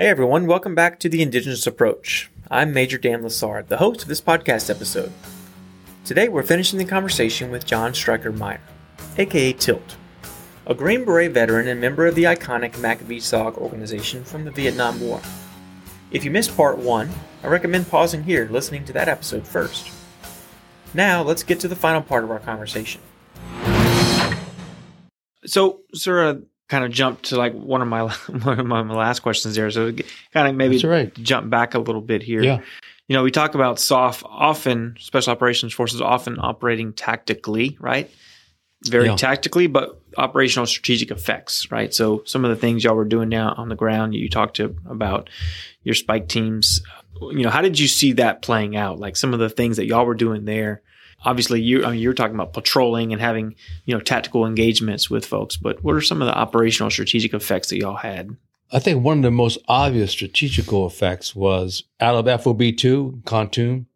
Hey everyone, welcome back to the Indigenous Approach. I'm Major Dan Lessard, the host of this podcast episode. Today we're finishing the conversation with John Stryker Meyer, aka Tilt, a Green Beret veteran and member of the iconic MACV-SOG organization from the Vietnam War. If you missed part one, I recommend pausing here, listening to that episode first. Now let's get to the final part of our conversation. So, sort of, uh, kind of jump to like one of my one of my last questions there. So, kind of maybe right. jump back a little bit here. Yeah. You know, we talk about SOF often, Special Operations Forces often operating tactically, right? Very Yeah. tactically, but operational strategic effects, right? So some of the things y'all were doing now on the ground, you talked to about your spike teams. You know, how did you see that playing out? Like some of the things that y'all were doing there. Obviously, you I mean, you're talking about patrolling and having you know tactical engagements with folks, but what are some of the operational strategic effects that y'all had? I think one of the most obvious strategical effects was out of FOB2, Kontum,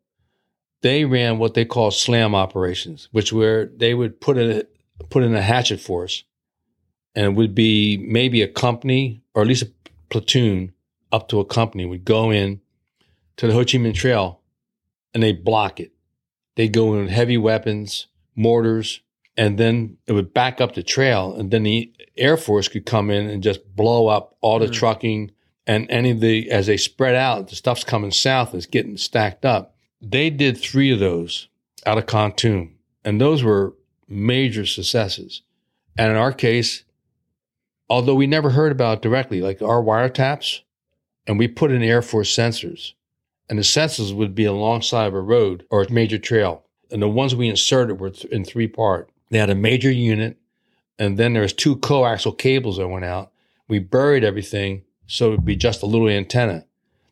they ran what they call slam operations, which were they would put a, put in a hatchet force, and it would be maybe a company or at least a platoon up to a company would go in to the Ho Chi Minh Trail, and they block it. They go in with heavy weapons, mortars, and then it would back up the trail, and then the Air Force could come in and just blow up all the Mm. trucking and any of the as they spread out, the stuff's coming south, it's getting stacked up. They did three of those out of Kontum, and those were major successes. And in our case, although we never heard about it directly, like our wiretaps, and we put in Air Force sensors, and the sensors would be alongside of a road or a major trail. And the ones we inserted were th- in three part. They had a major unit, and then there was two coaxial cables that went out. We buried everything so it'd be just a little antenna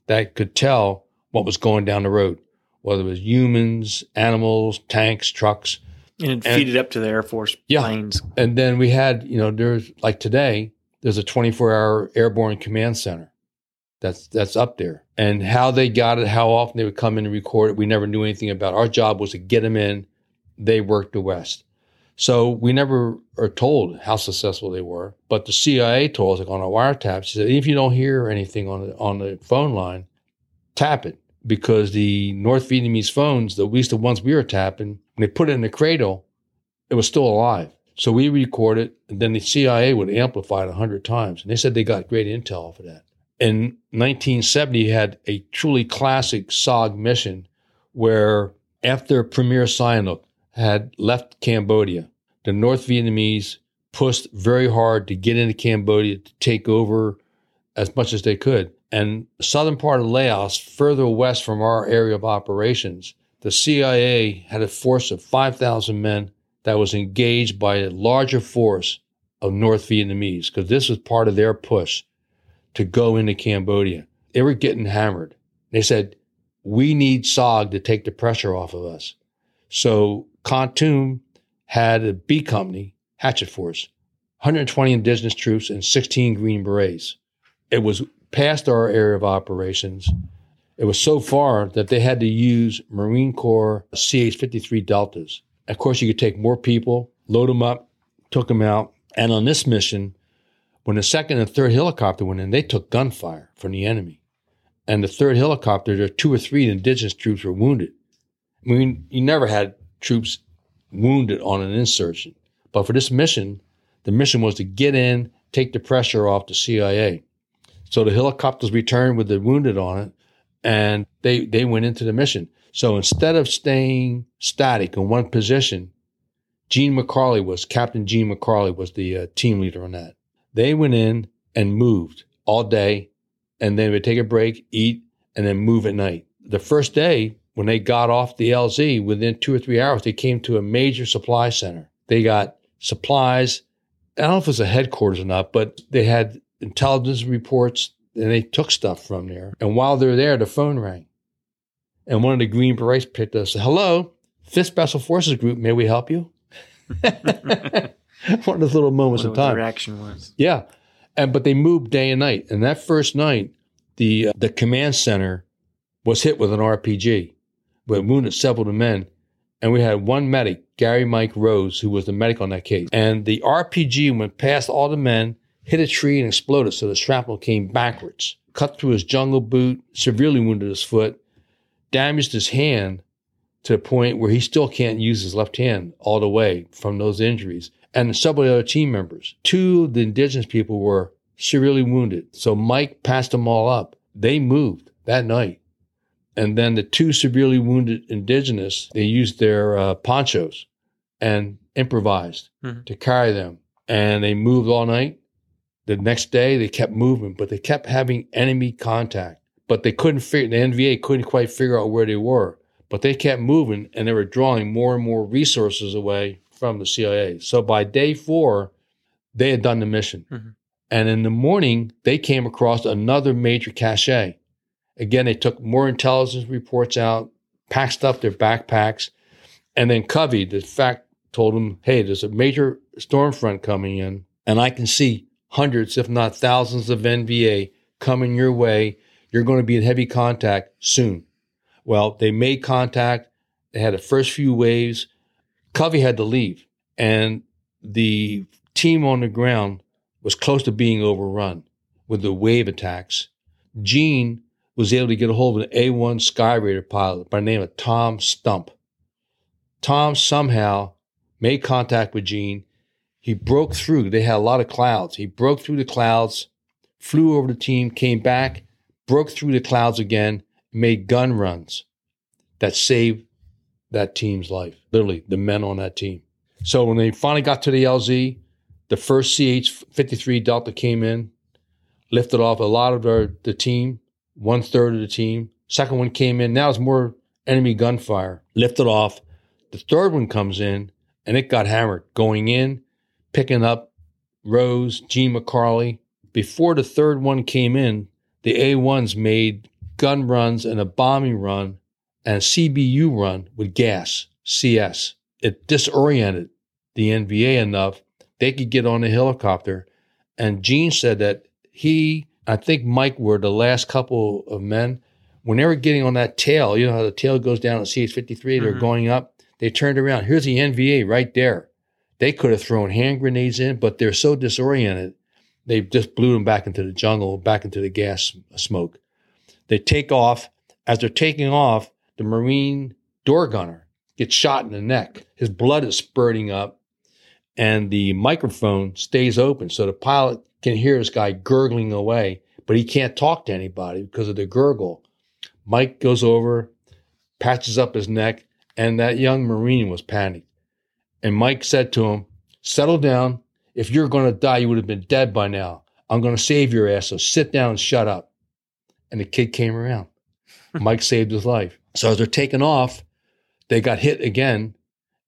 that could tell what was going down the road, whether it was humans, animals, tanks, trucks. And it And- feed it up to the Air Force Yeah. planes. And then we had, you know, there's like today, there's a 24 hour airborne command center that's that's up there. And how they got it, how often they would come in and record it, we never knew anything about. Our job was to get them in. They worked the West. So we never are told how successful they were. But the CIA told us, like on our wiretaps, she said, if you don't hear anything on the on the phone line, tap it. Because the North Vietnamese phones, at least the ones we were tapping, when they put it in the cradle, it was still alive. So we record it, and then the CIA would amplify it a hundred times. And they said they got great intel off of that. In 1970, had a truly classic SOG mission where after Premier Sihanouk had left Cambodia, the North Vietnamese pushed very hard to get into Cambodia to take over as much as they could. And the southern part of Laos, further west from our area of operations, the CIA had a force of 5,000 men that was engaged by a larger force of North Vietnamese because this was part of their push to go into Cambodia. They were getting hammered. They said, we need SOG to take the pressure off of us. So Kontum had a B company, Hatchet Force, 120 indigenous troops and 16 Green Berets. It was past our area of operations. It was so far that they had to use Marine Corps CH 53 Deltas. Of course, you could take more people, load them up, took them out. And on this mission, when the second and third helicopter went in, they took gunfire from the enemy. And the third helicopter, there were two or three indigenous troops were wounded. I mean, you never had troops wounded on an insurgent. But for this mission, the mission was to get in, take the pressure off the CIA. So the helicopters returned with the wounded on it, and they, they went into the mission. So instead of staying static in one position, Gene McCarley was, Captain Gene McCarley was the uh, team leader on that. They went in and moved all day, and then would take a break, eat, and then move at night. The first day, when they got off the LZ, within two or three hours, they came to a major supply center. They got supplies. I don't know if it was a headquarters or not, but they had intelligence reports and they took stuff from there. And while they're there, the phone rang. And one of the Green Berets picked up and said, Hello, Fifth Special Forces Group, may we help you? one of those little moments of time. reaction was. Yeah, and but they moved day and night. And that first night, the uh, the command center was hit with an RPG, but wounded several of the men. And we had one medic, Gary Mike Rose, who was the medic on that case. And the RPG went past all the men, hit a tree, and exploded. So the shrapnel came backwards. cut through his jungle boot, severely wounded his foot, damaged his hand to the point where he still can't use his left hand all the way from those injuries. And several other team members. Two of the indigenous people were severely wounded. So Mike passed them all up. They moved that night. And then the two severely wounded indigenous, they used their uh, ponchos and improvised Mhm. to carry them. And they moved all night. The next day, they kept moving, but they kept having enemy contact. But they couldn't figure, the NVA couldn't quite figure out where they were. But they kept moving and they were drawing more and more resources away from the CIA. So by day four, they had done the mission. Mhm. And in the morning, they came across another major cache. Again, they took more intelligence reports out, packed stuff their backpacks, and then Covey, the fact, told them, "Hey, there's a major storm front coming in, and I can see hundreds, if not thousands, of NVA coming your way. You're going to be in heavy contact soon." Well, they made contact. They had the first few waves. Covey had to leave, and the team on the ground was close to being overrun with the wave attacks. Gene was able to get a hold of an A1 Skyraider pilot by the name of Tom Stump. Tom somehow made contact with Gene. He broke through. They had a lot of clouds. He broke through the clouds, flew over the team, came back, broke through the clouds again, made gun runs that saved that team's life. Literally, the men on that team. So when they finally got to the LZ, the first CH 53 Delta came in, lifted off a lot of the team, one third of the team. Second one came in. Now it's more enemy gunfire. Lifted off. The third one comes in and it got hammered going in, picking up Rose, Gene McCarley. Before the third one came in, the A1s made gun runs and a bombing run and a CBU run with gas, CS. It disoriented the NVA enough they could get on a helicopter. And Gene said that he, I think Mike were the last couple of men. When they were getting on that tail, you know how the tail goes down at CH 53, they're Mhm. going up. They turned around. Here's the NVA right there. They could have thrown hand grenades in, but they're so disoriented, they just blew them back into the jungle, back into the gas smoke. They take off. As they're taking off, the Marine door gunner gets shot in the neck. His blood is spurting up, and the microphone stays open. So the pilot can hear this guy gurgling away, but he can't talk to anybody because of the gurgle. Mike goes over, patches up his neck, and that young Marine was panicked. And Mike said to him, Settle down. If you're going to die, you would have been dead by now. I'm going to save your ass, so sit down and shut up. And the kid came around. Mike saved his life. So as they're taking off, they got hit again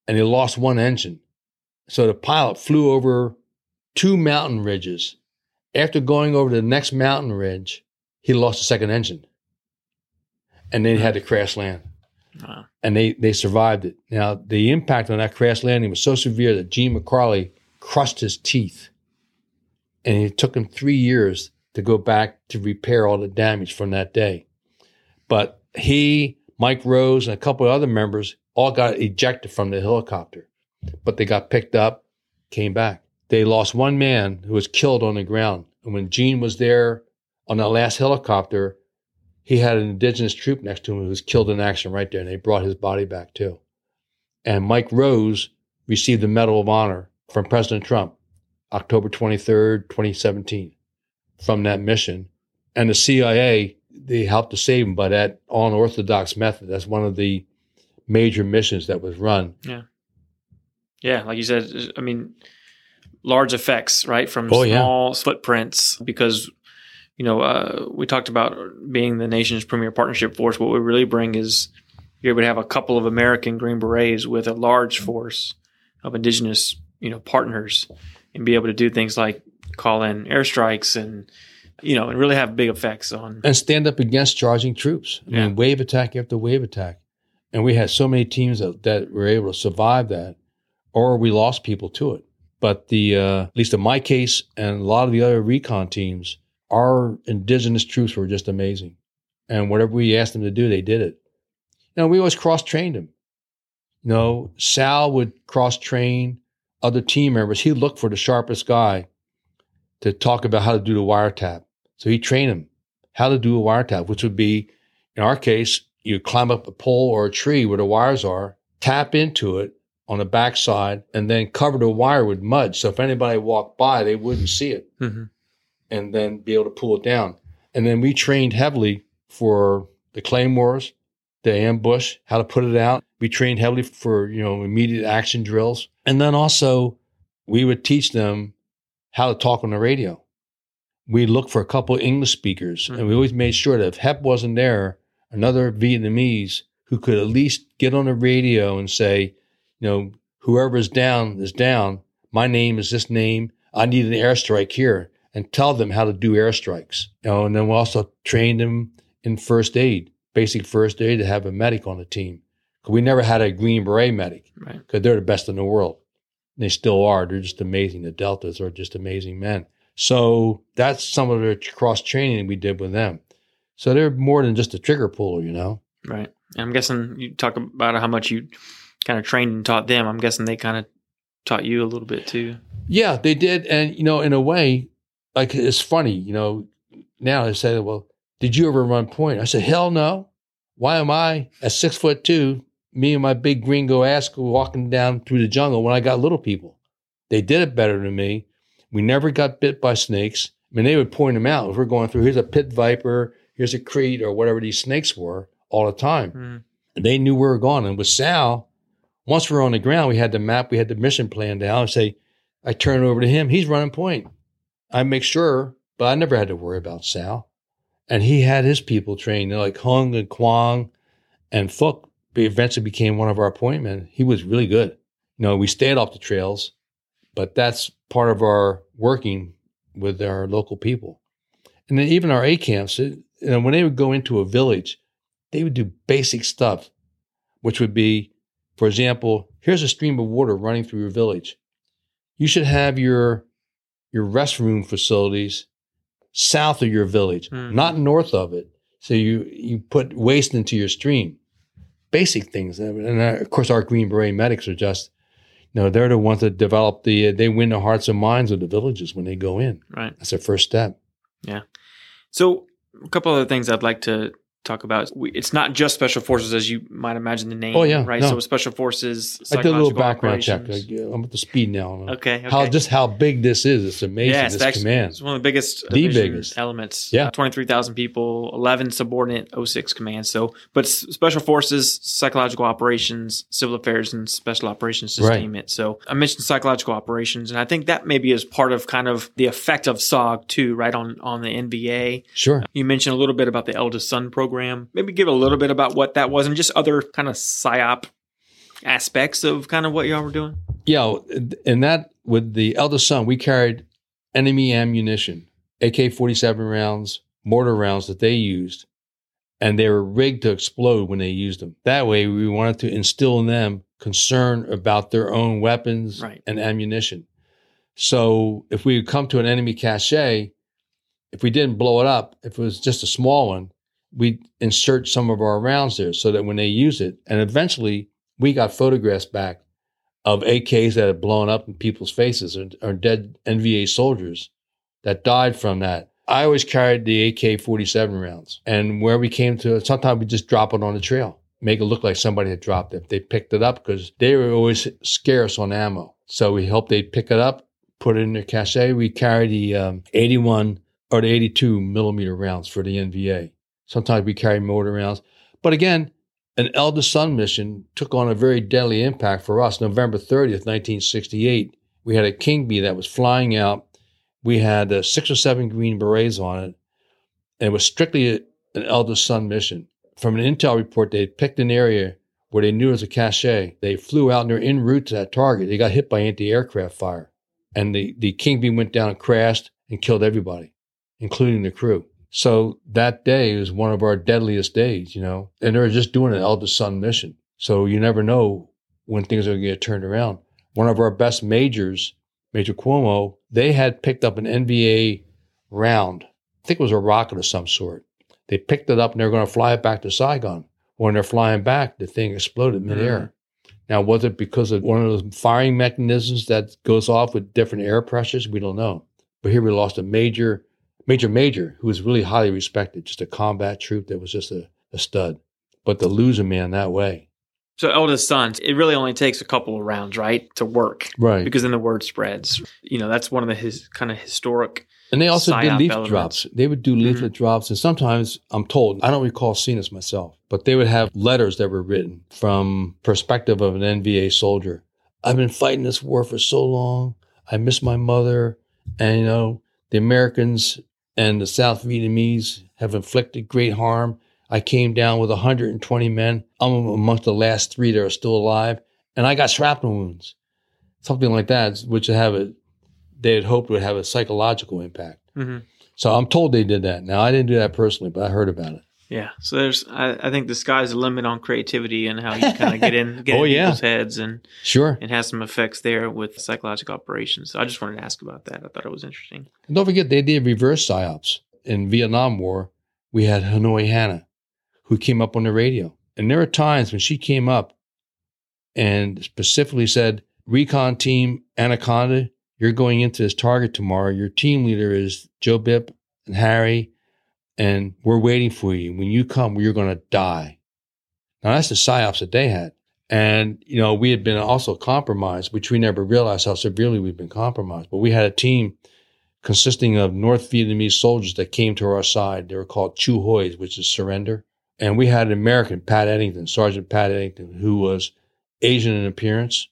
and they lost one engine. So the pilot flew over two mountain ridges. After going over the next mountain ridge, he lost the second engine. And then he had to crash land. Wow. And they, they survived it. Now, the impact on that crash landing was so severe that Gene McCarley crushed his teeth. And it took him three years to go back to repair all the damage from that day. But he, Mike Rose, and a couple of other members all got ejected from the helicopter, but they got picked up, came back. They lost one man who was killed on the ground. And when Gene was there on that last helicopter, he had an indigenous troop next to him who was killed in action right there, and they brought his body back too. And Mike Rose received the Medal of Honor from President Trump, October 23rd, 2017, from that mission. And the CIA, they helped to save him by that unorthodox method. That's one of the major missions that was run. Yeah, Yeah, like you said, I mean, large effects, right, from Oh, yeah. small footprints. Because you know, uh, we talked about being the nation's premier partnership force. What we really bring is you're able to have a couple of American Green Berets with a large force of indigenous, you know, partners, and be able to do things like call in airstrikes and you know, and really have big effects on. and stand up against charging troops. I Yeah. mean, wave attack after wave attack. And we had so many teams that, that were able to survive that, or we lost people to it. But the, uh, at least in my case and a lot of the other recon teams, our indigenous troops were just amazing. And whatever we asked them to do, they did it. Know, we always cross trained them. You know, Sal would cross train other team members. He'd look for the sharpest guy to talk about how to do the wiretap. So he trained him how to do a wiretap, which would be, in our case, you climb up a pole or a tree where the wires are, tap into it on the backside, and then cover the wire with mud. So if anybody walked by, they wouldn't see it, Mhm. and then be able to pull it down. And then we trained heavily for the claymores, the ambush, how to put it out. We trained heavily for you know immediate action drills, and then also we would teach them how to talk on the radio. We looked for a couple of English speakers, and we mm-hmm. always made sure that if HEP wasn't there, another Vietnamese who could at least get on the radio and say, you know, whoever is down is down. My name is this name. I need an airstrike here, and tell them how to do airstrikes. You know, and then we also trained them in first aid, basic first aid, to have a medic on the team. Because we never had a Green Beret medic Right. because they're the best in the world. They still are. They're just amazing. The Deltas are just amazing men. So that's some of the cross training we did with them. So they're more than just a trigger puller, you know. Right. And I'm guessing you talk about how much you kind of trained and taught them. I'm guessing they kind of taught you a little bit too. Yeah, they did, and you know, in a way, like it's funny, you know. Now they say, "Well, did you ever run point?" I said, "Hell no. Why am I at six foot two, me and my big gringo ass walking down through the jungle when I got little people? They did it better than me. We never got bit by snakes. I mean, they would point them out. If we're going through, here's a pit viper, here's a krait, or whatever these snakes were, all the time. Mm. And they knew we were gone. And with Sal, once we were on the ground, we had the map, we had the mission plan down. I say, I turn it over to him. He's running point. I make sure, but I never had to worry about Sal. And he had his people trained, know, like Hung and Kwang and Fook eventually became one of our appointment. He was really good. You know, we stayed off the trails, but that's part of our working with our local people. And then even our A camps, it, you know, when they would go into a village, they would do basic stuff, which would be, for example, here's a stream of water running through your village. You should have your your restroom facilities south of your village, Mhm. not north of it. So you you put waste into your stream. Basic things, and uh, of course, our Green Beret medics are just, you know, they're the ones that develop the. They win the hearts and minds of the villages when they go in. Right. That's their first step. Yeah. So a couple other things I'd like to talk about. It's not just special forces as you might imagine the name. Oh, yeah, Right. no. So special forces. I did a little background check. I- I'm at the speed now. Okay. okay. How just how big this is? It's amazing. This actually command. it's one of the biggest, The biggest. elements. Yeah. Uh, twenty three thousand people, eleven subordinate 06 commands. So, but special forces, psychological operations, civil affairs, and special operations, just Right. name it. So, I mentioned psychological operations, and I think that maybe is part of kind of the effect of SOG too, right on on the NVA. Sure. You mentioned a little bit about the eldest son program. Maybe give a little bit about what that was, and just other kind of psyop aspects of kind of what y'all were doing. Yeah, and that with the eldest son, we carried enemy ammunition, AK 47 rounds, mortar rounds that they used, and they were rigged to explode when they used them. That way, we wanted to instill in them concern about their own weapons Right. and ammunition. So if we would come to an enemy cache, if we didn't blow it up, if it was just a small one, we'd insert some of our rounds there so that when they use it, and eventually we got photographs back of AKs that had blown up in people's faces or, or dead NVA soldiers that died from that. I always carried the AK 47 rounds. And where we came to, sometimes we just drop it on the trail, make it look like somebody had dropped it. They picked it up because they were always scarce on ammo. So we hoped they'd pick it up, put it in their cache. We carry the um, 81 or the 82 millimeter rounds for the NVA. Sometimes we carry mortar rounds. But again, an eldest son mission took on a very deadly impact for us. November 30th, 1968, we had a King Bee that was flying out. We had uh, six or seven Green Berets on it, and it was strictly a, an eldest son mission. From an intel report, they picked an area where they knew it was a cache. They flew out and they're en route to that target. They got hit by anti-aircraft fire, and the, the King Bee went down and crashed and killed everybody, including the crew. So that day was one of our deadliest days, you know, and they were just doing an eldest son mission. So you never know when things are going to get turned around. One of our best majors, Major Cuomo, they had picked up an NVA round. I think it was a rocket of some sort. They picked it up and they were going to fly it back to Saigon. When they're flying back, the thing exploded midair. Mm-hmm. Now, was it because of one of those firing mechanisms that goes off with different air pressures? We don't know. But here we lost a major Major Major, who was really highly respected, just a combat troop that was just a, a stud. But to lose a man that way, So eldest son, it really only takes a couple of rounds, right, to work right? because then the word spreads. You know, that's one of the his kind of historic. And they also did leaflet elements. drops. They would do mm-hmm. leaflet drops, and sometimes I'm told I don't recall seeing this myself, but they would have letters that were written from perspective of an NVA soldier. I've been fighting this war for so long. I miss my mother, and you know the Americans and the South Vietnamese have inflicted great harm. I came down with 120 men. I'm amongst the last three that are still alive, and I got shrapnel wounds, something like that, which have a they had hoped would have a psychological impact. hmm So I'm told they did that. Now I didn't do that personally, but I heard about it. Yeah. So there's, I, I think the sky's the limit on creativity and how you kind of get in, get Oh, in yeah. people's heads and Sure. it has some effects there with psychological operations. So I just wanted to ask about that. I thought it was interesting. And don't forget they did reverse psyops in Vietnam War. We had Hanoi Hannah, who came up on the radio, and there were times when she came up and specifically said, "Recon team Anaconda, you're going into this target tomorrow. Your team leader is Joe Bipp and Harry, and we're waiting for you. When you come, you're going to die." Now that's the psyops that they had. And, you know, we had been also compromised, which we never realized how severely we've been compromised. But we had a team consisting of North Vietnamese soldiers that came to our side. They were called Chieu Hois, which is surrender. And we had an American, Pat Eddington, Sergeant Pat Eddington, who was Asian in appearance,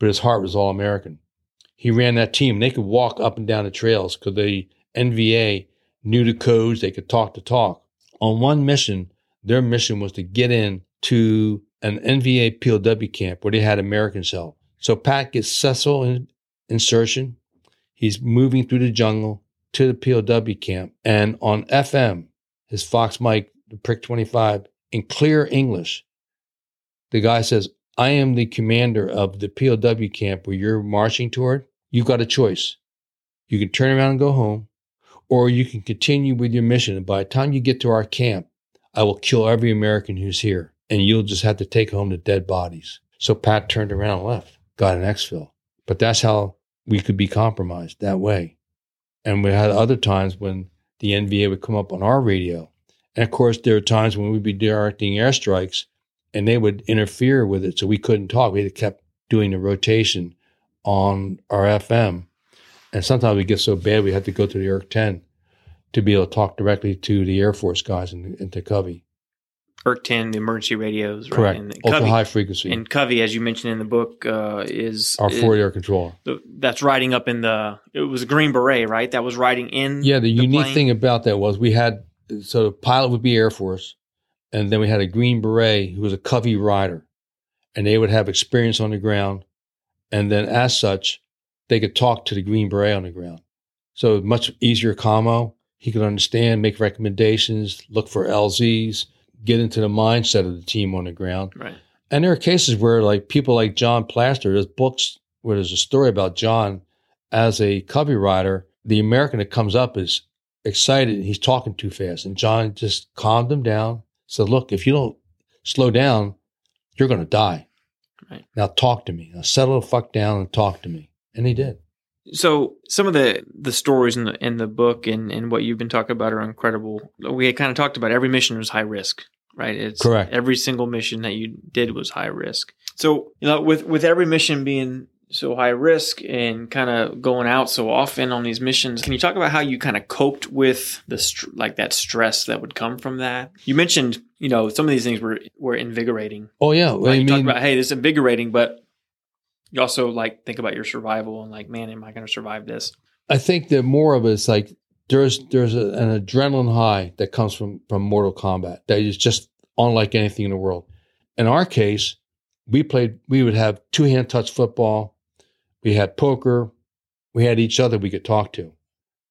but his heart was all American. He ran that team. They could walk up and down the trails because the NVA knew the codes. They could talk the talk. On one mission, their mission was to get in to an NVA POW camp where they had Americans held. So Pat gets Cecil in, insertion. He's moving through the jungle to the POW camp. And on FM, his Fox mic, the Prick 25, in clear English, the guy says, I am the commander of the POW camp where you're marching toward. You've got a choice. You can turn around and go home, or you can continue with your mission. And by the time you get to our camp, I will kill every American who's here, and you'll just have to take home the dead bodies. So Pat turned around and left, got an exfil. But that's how we could be compromised that way. And we had other times when the NVA would come up on our radio. And of course, there are times when we'd be directing airstrikes and they would interfere with it. So we couldn't talk. We kept doing the rotation on our FM. And sometimes we get so bad we had to go to the URC 10 to be able to talk directly to the Air Force guys in, in Covey. URC 10, the emergency radios, right? Correct. And Ultra Covey, high frequency. and Covey, as you mentioned in the book, uh, is our forward air controller. the, that's riding up in the. It was a Green Beret, right? That was riding in. Yeah, the, unique plane? thing about that was we had so the pilot would be Air Force, and then we had a Green Beret who was a Covey rider, and they would have experience on the ground, and then as such, they could talk to the Green Beret on the ground. So much easier commo. He could understand, make recommendations, look for LZs, get into the mindset of the team on the ground. Right. And there are cases where, like people like John Plaster, there's books where there's a story about John as a Covey rider. The American that comes up is excited. He's talking too fast, and John just calmed him down. Said, "Look, if you don't slow down, you're going to die. Right. Now talk to me. Now settle the fuck down and talk to me." And he did. So some of the the stories in the in the book and and what you've been talking about are incredible. We had kind of talked about every mission was high risk, right? It's Correct. Every single mission that you did was high risk. So you know, with with every mission being so high risk and kind of going out so often on these missions, can you talk about how you kind of coped with the str- like that stress that would come from that? You mentioned you know some of these things were were invigorating. Oh yeah, well, I you talked mean, about, hey, this is invigorating, but you also like think about your survival and like, man, am I going to survive this? I think that more of it is like there's there's a, an adrenaline high that comes from from mortal combat that is just unlike anything in the world. In our case, we played. We would have two hand touch football. We had poker. We had each other we could talk to,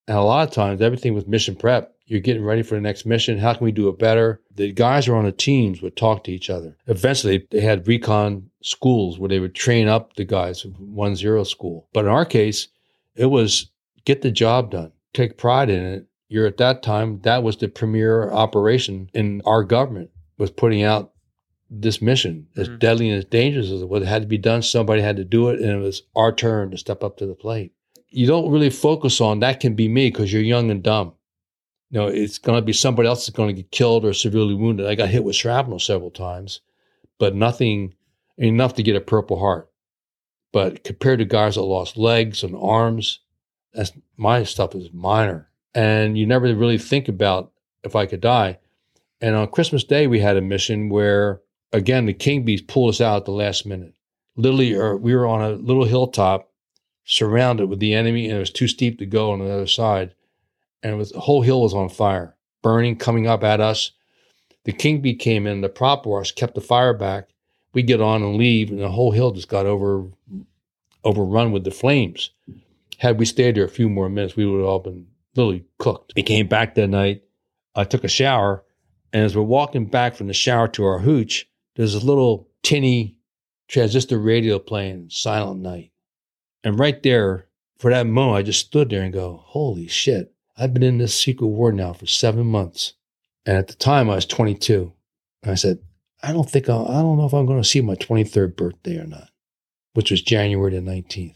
and a lot of times everything was mission prep. You're getting ready for the next mission. How can we do it better? The guys who are on the teams would talk to each other. Eventually, they had recon schools where they would train up the guys, of one zero school. But in our case, it was get the job done, take pride in it. You're at that time, that was the premier operation in our government was putting out this mission as Mhm. deadly and as dangerous as it was. It had to be done. Somebody had to do it. And it was our turn to step up to the plate. You don't really focus on that can be me because you're young and dumb. you know, it's going to be somebody else that's going to get killed or severely wounded. I got hit with shrapnel several times, but nothing enough to get a Purple Heart. But compared to guys that lost legs and arms, that's my stuff is minor. And you never really think about if I could die. And on Christmas Day, we had a mission where, again, the King Bees pulled us out at the last minute. Literally, uh, we were on a little hilltop surrounded with the enemy, and it was too steep to go on the other side. And was, the whole hill was on fire, burning, coming up at us. The King Bee came in, the prop wash kept the fire back. We get on and leave, and the whole hill just got over overrun with the flames. Had we stayed there a few more minutes, we would have all been literally cooked. We came back that night. I took a shower, and as we're walking back from the shower to our hooch, there's a little tinny transistor radio playing Silent Night. And right there, for that moment, I just stood there and go, holy shit, I've been in this secret war now for seven months. And at the time, I was 22. And I said, I don't think I'll, I don't know if I'm going to see my 23rd birthday or not, which was January the 19th.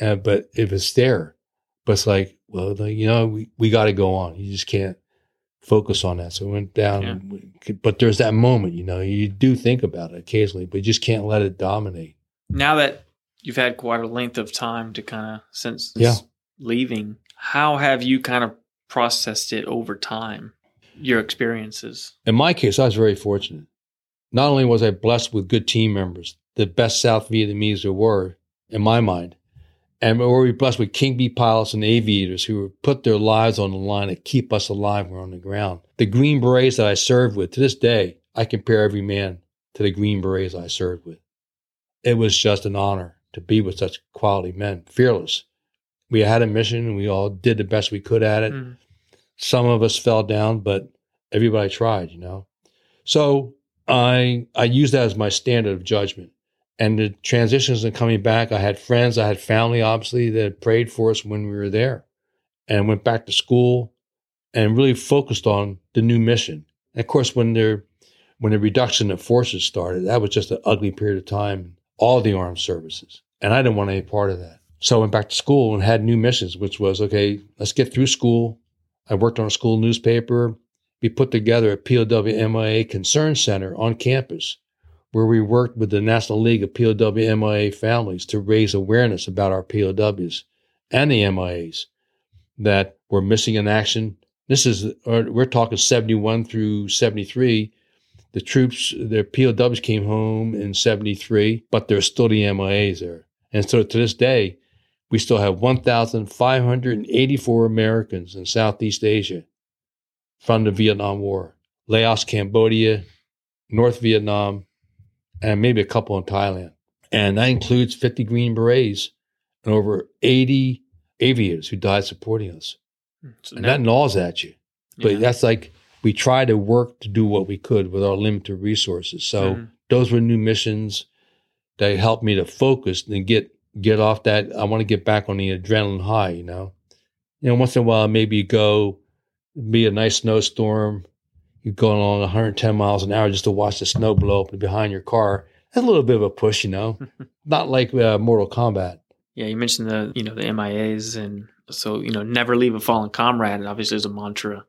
Uh, but if it's there, but it's like, well, you know, we, we got to go on. You just can't focus on that. So we went down, yeah. but there's that moment, you know, you do think about it occasionally, but you just can't let it dominate. Now that you've had quite a length of time to kind of since yeah. leaving, how have you kind of processed it over time? Your experiences. In my case, I was very fortunate. Not only was I blessed with good team members, the best South Vietnamese there were, in my mind, and we're blessed with King Bee pilots and aviators who put their lives on the line to keep us alive when we're on the ground. The Green Berets that I served with, to this day, I compare every man to the Green Berets I served with. It was just an honor to be with such quality men, fearless. We had a mission and we all did the best we could at it. Mm. Some of us fell down, but everybody tried, you know. So I I use that as my standard of judgment and the transitions and coming back, I had friends, I had family, obviously, that prayed for us when we were there and went back to school and really focused on the new mission. And of course, when there, when the reduction of forces started, that was just an ugly period of time, all the armed services. And I didn't want any part of that. So I went back to school and had new missions, which was, okay, let's get through school. I worked on a school newspaper. We put together a POW MIA concern center on campus where we worked with the National League of POW MIA families to raise awareness about our POWs and the MIAs that were missing in action. This is, uh, we're talking 71 through 73. The troops, their POWs came home in 73, but there's still the MIAs there. And so to this day, we still have 1,584 Americans in Southeast Asia from the Vietnam War, Laos, Cambodia, North Vietnam, and maybe a couple in Thailand. And that includes 50 Green Berets and over 80 aviators who died supporting us. So and now, that gnaws at you. But yeah. that's like we try to work to do what we could with our limited resources. So mm-hmm. those were new missions that helped me to focus and get get off that. I want to get back on the adrenaline high, you know. You know, once in a while maybe go be a nice snowstorm, you're going along 110 miles an hour just to watch the snow blow up behind your car. That's a little bit of a push, you know, not like uh, mortal combat. Yeah, you mentioned the you know the MIAs, and so you know never leave a fallen comrade. And obviously, is a mantra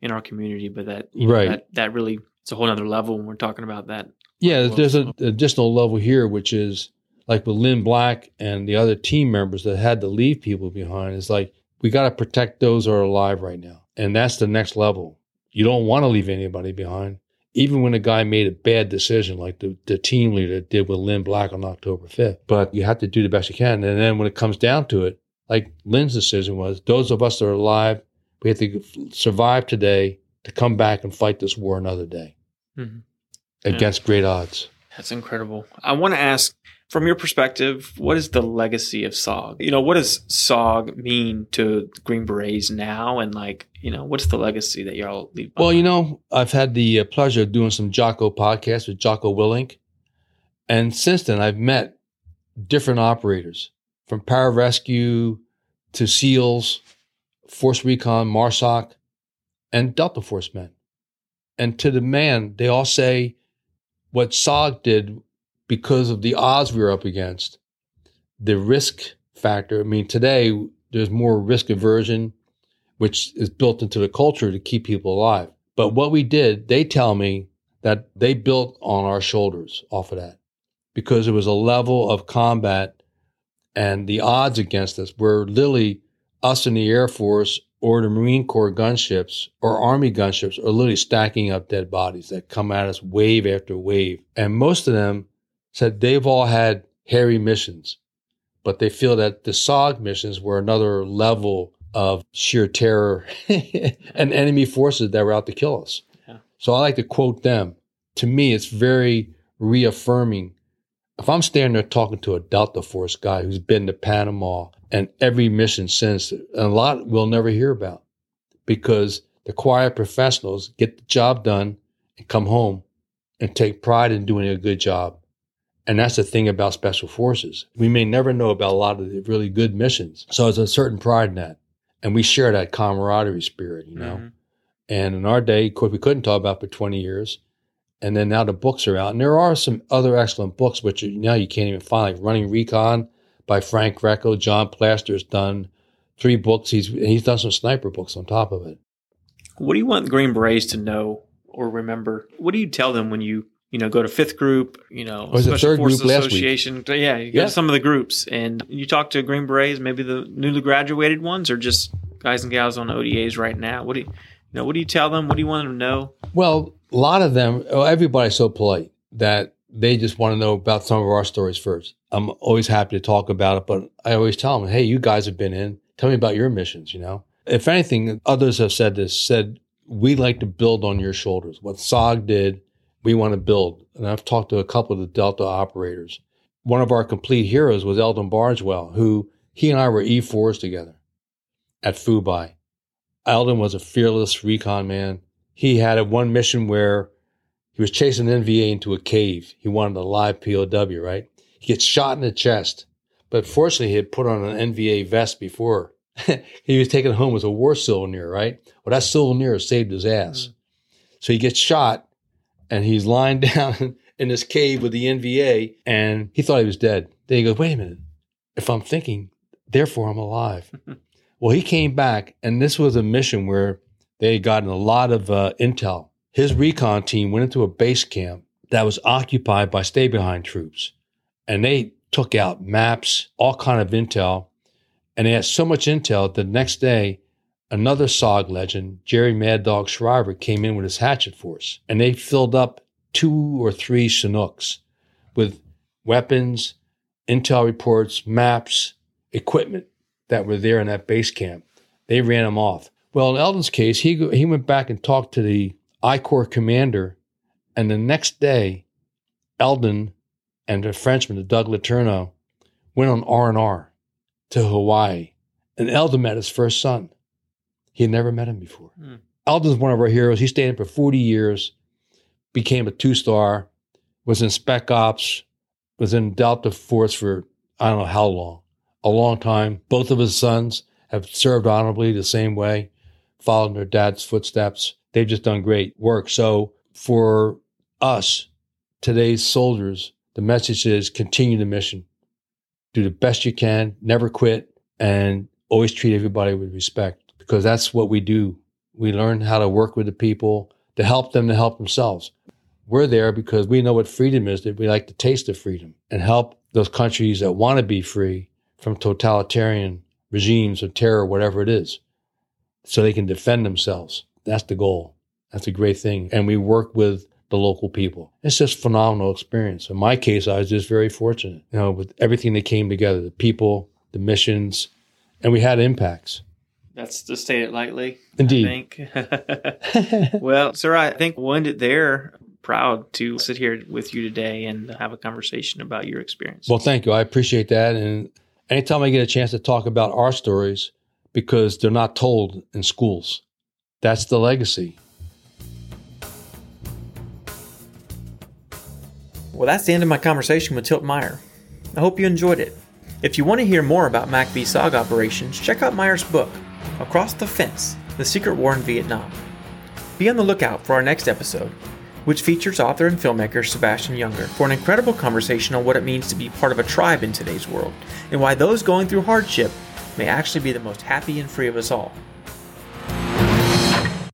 in our community, but that you know, right that, that really it's a whole other level when we're talking about that. Yeah, there's an additional level here, which is like with Lynn Black and the other team members that had to leave people behind. It's like we got to protect those who are alive right now, and that's the next level you don't want to leave anybody behind. Even when a guy made a bad decision, like the, the team leader did with Lynn Black on October 5th. But you have to do the best you can. And then when it comes down to it, like Lynn's decision was, those of us that are alive, we have to survive today to come back and fight this war another day mm-hmm. against yeah. great odds. That's incredible. I want to ask from your perspective, what is the legacy of SOG? You know, what does SOG mean to Green Berets now? And like, you know, what's the legacy that y'all leave? Behind? Well, you know, I've had the uh, pleasure of doing some Jocko podcasts with Jocko Willink. And since then, I've met different operators from pararescue to SEALs, Force Recon, MARSOC, and Delta Force men. And to the man, they all say what SOG did because of the odds we were up against, the risk factor. I mean, today there's more risk aversion. which is built into the culture to keep people alive. But what we did, they tell me that they built on our shoulders off of that because it was a level of combat and the odds against us were literally us in the Air Force or the Marine Corps gunships or Army gunships are literally stacking up dead bodies that come at us wave after wave. And most of them said they've all had hairy missions, but they feel that the SOG missions were another level of sheer terror and enemy forces that were out to kill us. Yeah. So I like to quote them. To me, it's very reaffirming. If I'm standing there talking to a Delta Force guy who's been to Panama and every mission since, and a lot we'll never hear about because the quiet professionals get the job done and come home and take pride in doing a good job. And that's the thing about special forces. We may never know about a lot of the really good missions. So there's a certain pride in that. And we share that camaraderie spirit, you know. Mm-hmm. And in our day, of course, we couldn't talk about for 20 years. And then now the books are out. And there are some other excellent books, which now you can't even find, like Running Recon by Frank Greco. John Plaster's done three books. He's he's done some sniper books on top of it. What do you want the Green Berets to know or remember? What do you tell them when you you know go to fifth group? You know, oh, Special Forces Association. Yeah, you go yeah. to some of the groups and you talk to Green Berets, maybe the newly graduated ones, or just guys and gals on ODAs right now. What do you, you know? What do you tell them? What do you want them to know? Well, a lot of them. Oh, everybody's so polite that they just want to know about some of our stories first. I'm always happy to talk about it, but I always tell them, hey, you guys have been in. Tell me about your missions, you know? If anything, others have said this, said, we like to build on your shoulders. What SOG did, we want to build. And I've talked to a couple of the Delta operators. One of our complete heroes was Eldon Bargewell, who he and I were E4s together at Phu Bai. Eldon was a fearless recon man. He had a one mission where he was chasing an NVA into a cave. He wanted a live POW, right? He gets shot in the chest. But fortunately, he had put on an NVA vest before. he was taken home as a war souvenir, right? Well, that souvenir saved his ass. Mm-hmm. So he gets shot and he's lying down in this cave with the NVA and he thought he was dead. Then he goes, wait a minute. If I'm thinking, therefore I'm alive. well, he came back and this was a mission where they had gotten a lot of uh, intel his recon team went into a base camp that was occupied by stay behind troops. And they took out maps, all kind of intel. And they had so much intel that the next day, another SOG legend, Jerry Mad Dog Shriver, came in with his hatchet force. And they filled up two or three Chinooks with weapons, intel reports, maps, equipment that were there in that base camp. They ran them off. Well, in Eldon's case, he, he went back and talked to the I Corps commander. And the next day, Eldon and a Frenchman, Doug Letourneau, went on R&R to Hawaii. And Eldon met his first son. He had never met him before. Mm. Eldon's one of our heroes. He stayed in for 40 years, became a two-star, was in Spec Ops, was in Delta Force for I don't know how long, a long time. Both of his sons have served honorably the same way, followed in their dad's footsteps they've just done great work. So for us, today's soldiers, the message is continue the mission, do the best you can, never quit, and always treat everybody with respect because that's what we do. We learn how to work with the people to help them to help themselves. We're there because we know what freedom is, that we like to taste of freedom and help those countries that want to be free from totalitarian regimes of terror, whatever it is, so they can defend themselves. That's the goal. That's a great thing. And we work with the local people. It's just phenomenal experience. In my case, I was just very fortunate, you know, with everything that came together, the people, the missions, and we had impacts. That's to state it lightly. Indeed. well, sir, I think we'll end it there. Proud to sit here with you today and have a conversation about your experience. Well, thank you. I appreciate that. And anytime I get a chance to talk about our stories, because they're not told in schools, that's the legacy. Well, that's the end of my conversation with Tilt Meyer. I hope you enjoyed it. If you want to hear more about MACV SOG operations, check out Meyer's book, Across the Fence The Secret War in Vietnam. Be on the lookout for our next episode, which features author and filmmaker Sebastian Junger for an incredible conversation on what it means to be part of a tribe in today's world and why those going through hardship may actually be the most happy and free of us all.